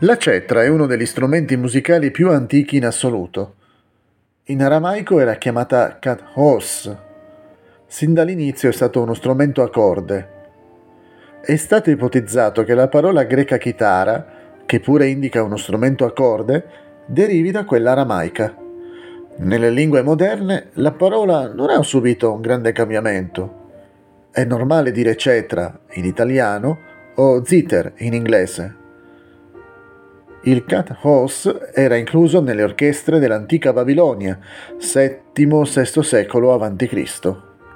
La cetra è uno degli strumenti musicali più antichi in assoluto. In aramaico era chiamata kathos. Sin dall'inizio è stato uno strumento a corde. È stato ipotizzato che la parola greca chitara, che pure indica uno strumento a corde, derivi da quella aramaica. Nelle lingue moderne la parola non ha subito un grande cambiamento. È normale dire cetra in italiano o zither in inglese. Il cat house era incluso nelle orchestre dell'antica Babilonia, VII-VI secolo a.C.